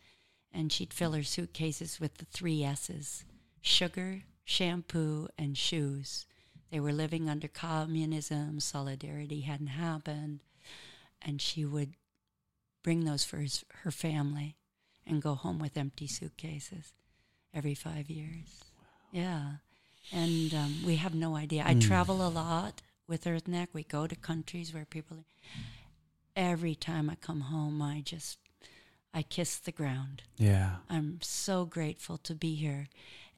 and she'd fill her suitcases with the three S's sugar, shampoo, and shoes. They were living under communism, solidarity hadn't happened, and she would bring those for his, her family and go home with empty suitcases every five years. Yeah. And um, we have no idea. I Mm. travel a lot with Earth Knack. We go to countries where people. Every time I come home, I just I kiss the ground. Yeah. I'm so grateful to be here.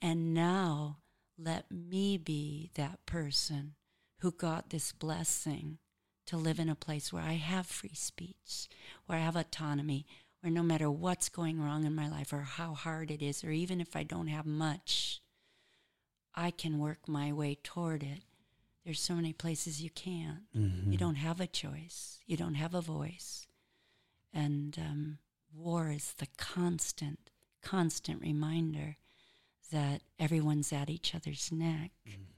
And now let me be that person who got this blessing to live in a place where I have free speech, where I have autonomy, where no matter what's going wrong in my life or how hard it is, or even if I don't have much, I can work my way toward it. There's so many places you can't. Mhm. You don't have a choice. You don't have a voice. And um, war is the constant, constant reminder that everyone's at each other's neck.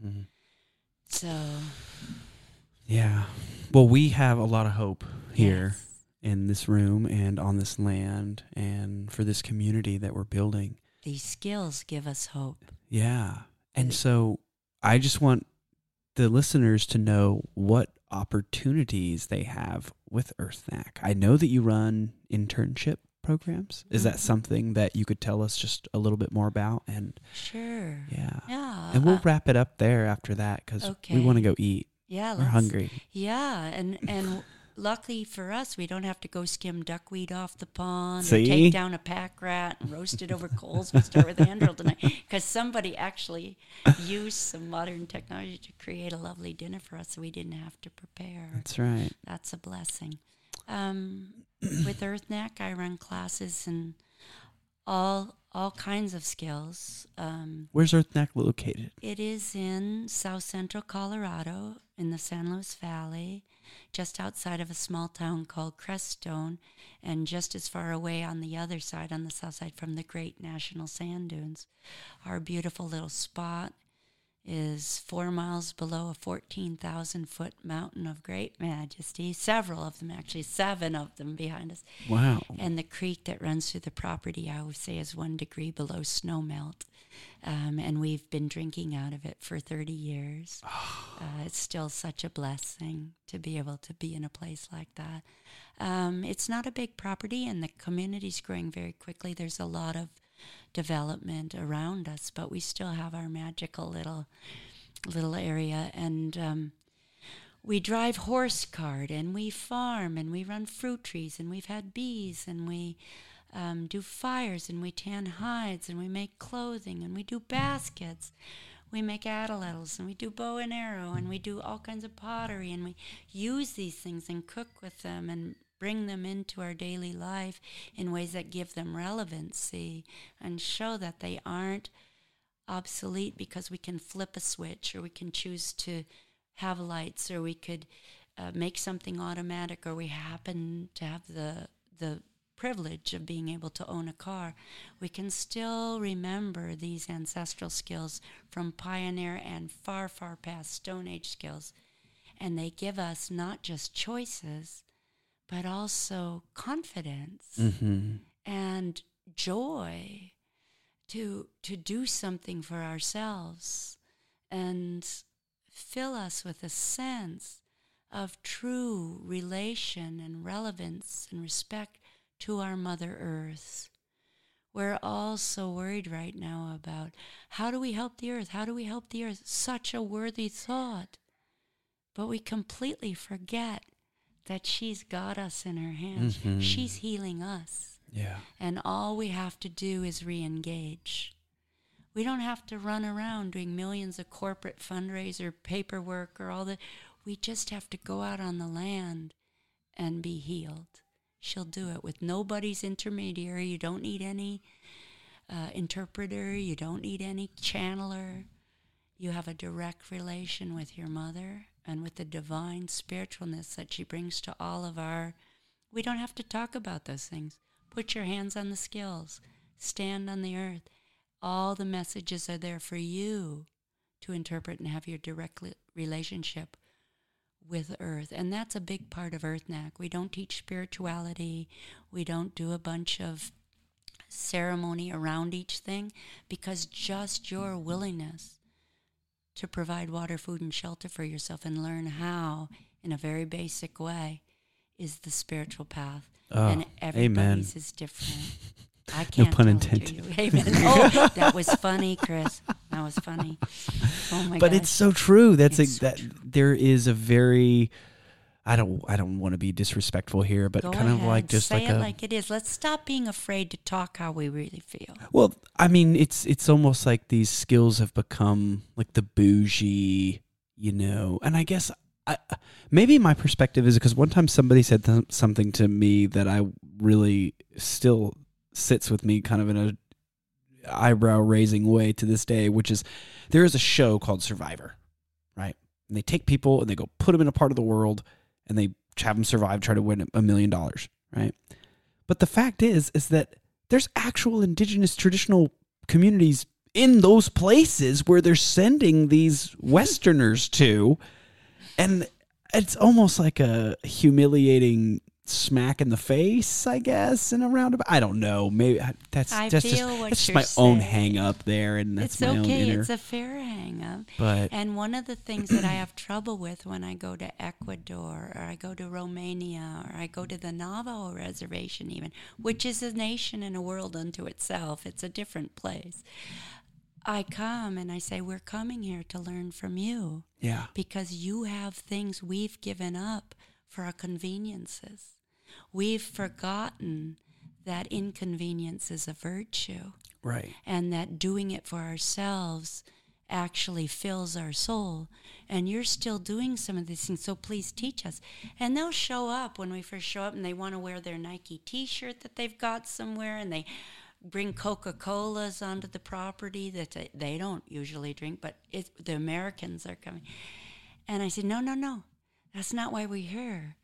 Mhm. So, Yeah. Well, we have a lot of hope here yes. in this room and on this land and for this community that we're building. these skills give us hope. Yeah. And so I just want the listeners to know what opportunities they have with Earth Knack. I know that you run internship programs. Is that Mhm. something that you could tell us just a little bit more about? And Sure. yeah. Yeah. And we'll uh, wrap it up there after that because we want to go eat. yeah. We're hungry. Yeah, and and luckily for us, we don't have to go skim duckweed off the pond or See? take down a pack rat and roast it over coals. We start with Andrew tonight because somebody actually used some modern technology to create a lovely dinner for us, so we didn't have to prepare. That's right. That's a blessing. Um, with Earth Knack, I run classes and all all kinds of skills. Um, Where's Earth Knack located? it is in south central Colorado in the San Luis Valley, just outside of a small town called Crestone, and just as far away on the other side, on the south side, from the Great National Sand Dunes. Our beautiful little spot is four miles below a 14,000 foot mountain of great majesty, several of them, actually, seven of them behind us. Wow. And the creek that runs through the property, I would say, is one degree below snow melt. Um, and we've been drinking out of it for 30 years. Uh, it's still such a blessing to be able to be in a place like that. Um, it's not a big property, and the community's growing very quickly. There's a lot of development around us, but we still have our magical little little area. And um, we drive horse cart, and we farm, and we run fruit trees, and we've had bees, and we um, do fires, and we tan hides, and we make clothing, and we do baskets. We make atlatls, and we do bow and arrow, and we do all kinds of pottery, and we use these things and cook with them and bring them into our daily life in ways that give them relevancy and show that they aren't obsolete because we can flip a switch or we can choose to have lights or we could uh, make something automatic or we happen to have the the privilege of being able to own a car we can still remember these ancestral skills from pioneer and far far past stone age skills. And they give us not just choices but also confidence Mm-hmm. and joy to to do something for ourselves and fill us with a sense of true relation and relevance and respect to our mother earth. We're all so worried right now about how do we help the earth? How do we help the earth? Such a worthy thought. But we completely forget that she's got us in her hands Mhm. she's healing us Yeah. and all we have to do is re engage. We don't have to run around doing millions of corporate fundraiser paperwork or all that. We just have to go out on the land and be healed. She'll do it with nobody's intermediary. You don't need any uh, interpreter, you don't need any channeler. You have a direct relation with your mother and with the divine spiritualness that she brings to all of our. We don't have to talk about those things. Put your hands on the skills, stand on the earth, All the messages are there for you to interpret and have your direct relationship with Earth. And that's a big part of Earth Knack. We don't teach spirituality, we don't do a bunch of ceremony around each thing because just your willingness to provide water, food, and shelter for yourself and learn how in a very basic way is the spiritual path. Oh, and everybody's amen. is different. I can't pun it to intended. Amen. Oh, that was funny, Chris. That was funny. Oh my but gosh. it's so true. That's It's a, so that true. there is a very I don't I don't want to be disrespectful here, but Go kind of like just say like it a like it is. Let's stop being afraid to talk how we really feel. Well, I mean, it's it's almost like these skills have become like the bougie, you know. And I guess I, maybe my perspective is because one time somebody said th- something to me that I really still sits with me, kind of in a eyebrow raising way to this day, which is there is a show called Survivor, right? And they take people and they go put them in a part of the world and they have them survive, try to win a million dollars, right? But the fact is, is that there's actual indigenous traditional communities in those places where they're sending these Westerners to, and it's almost like a humiliating smack in the face, I guess, in a roundabout. I don't know. Maybe uh, that's I that's just that's just my own saying. hang up there, and that's it's my own inner. It's a fair hang up. but And one of the things that I have trouble with when I go to Ecuador or I go to Romania or I go to the Navajo reservation, even, which is a nation and a world unto itself, it's a different place. I come and I say, We're coming here to learn from you yeah, because you have things we've given up for our conveniences. We've forgotten that inconvenience is a virtue right. and that doing it for ourselves actually fills our soul. And you're still doing some of these things, so please teach us. And they'll show up when we first show up and they want to wear their Nike t shirt that they've got somewhere and they bring Coca Colas onto the property that they- don't usually drink, but it, the Americans are coming. And I said, no, no, no, that's not why we're here.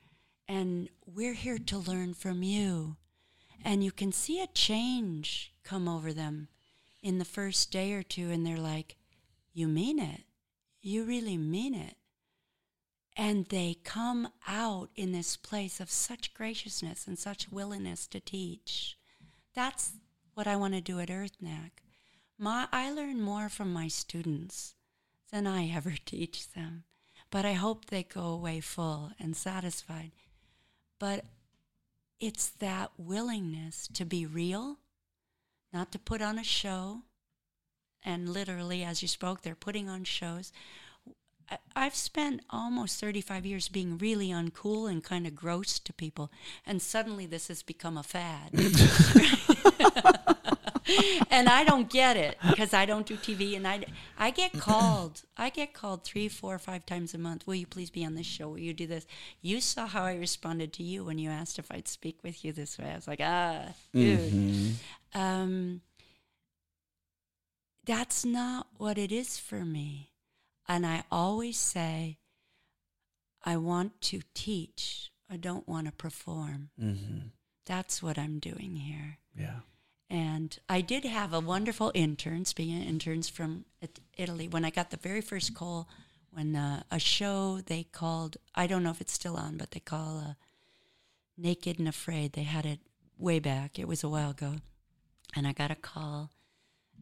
And we're here to learn from you. And you can see a change come over them in the first day or two, and they're like, You mean it? You really mean it? And they come out in this place of such graciousness and such willingness to teach. That's what I want to do at Earth Knack. My, I learn more from my students than I ever teach them, but I hope they go away full and satisfied. But it's that willingness to be real, not to put on a show. And literally, as you spoke, they're putting on shows. I've spent almost 35 years being really uncool and kind of gross to people, and suddenly this has become a fad. and I don't get it because I don't do TV, and I, I get called. I get called three, four, five times a month. Will you please be on this show? Will you do this? You saw how I responded to you when you asked if I'd speak with you this way. I was like, ah, dude. Mhm. Um, that's not what it is for me. And I always say, I want to teach. I don't want to perform. Mhm. That's what I'm doing here. Yeah. And I did have a wonderful intern, speaking of interns from Italy, when I got the very first call, when uh, a show they called, I don't know if it's still on, but they call uh, Naked and Afraid. They had it way back, it was a while ago. And I got a call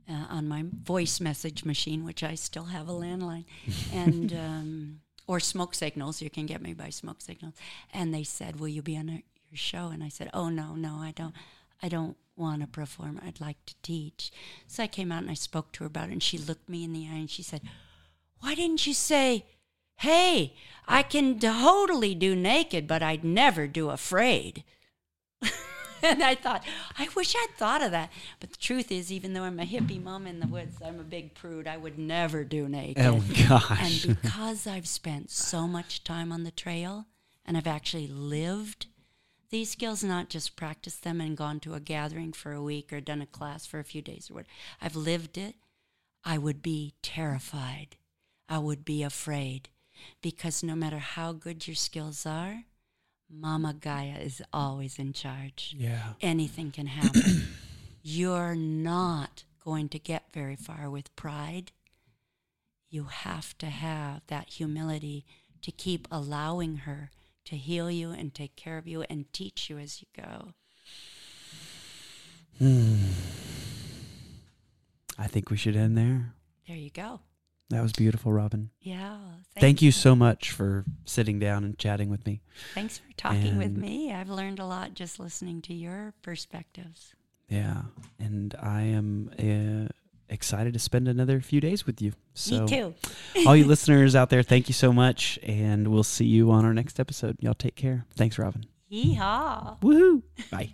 uh, on my voice message machine, which I still have a landline, and um, or smoke signals. You can get me by smoke signals. And they said, "Will you be on our, your show?" And I said, "Oh no, no, I don't. I don't want to perform. I'd like to teach." So I came out and I spoke to her about it, and she looked me in the eye and she said, "Why didn't you say?" Hey, I can totally do naked, but I'd never do afraid. and I thought, I wish I'd thought of that. But the truth is, even though I'm a hippie mom in the woods, I'm a big prude. I would never do naked. Oh gosh. And because I've spent so much time on the trail and I've actually lived these skills, not just practiced them and gone to a gathering for a week or done a class for a few days or what, I've lived it, I would be terrified. I would be afraid because no matter how good your skills are, Mama Gaia is always in charge yeah. anything can happen. You're not going to get very far with pride. You have to have that humility to keep allowing her to heal you and take care of you and teach you as you go. I think we should end there. There you go. That was beautiful, Robin. Yeah. Thank you so much for sitting down and chatting with me. Thanks for talking with me. I've learned a lot just listening to your perspectives. Yeah, and I am uh, excited to spend another few days with you. So, me too. all you listeners out there, thank you so much, and we'll see you on our next episode. Y'all take care. Thanks, Robin. Yeehaw. Woohoo! Bye.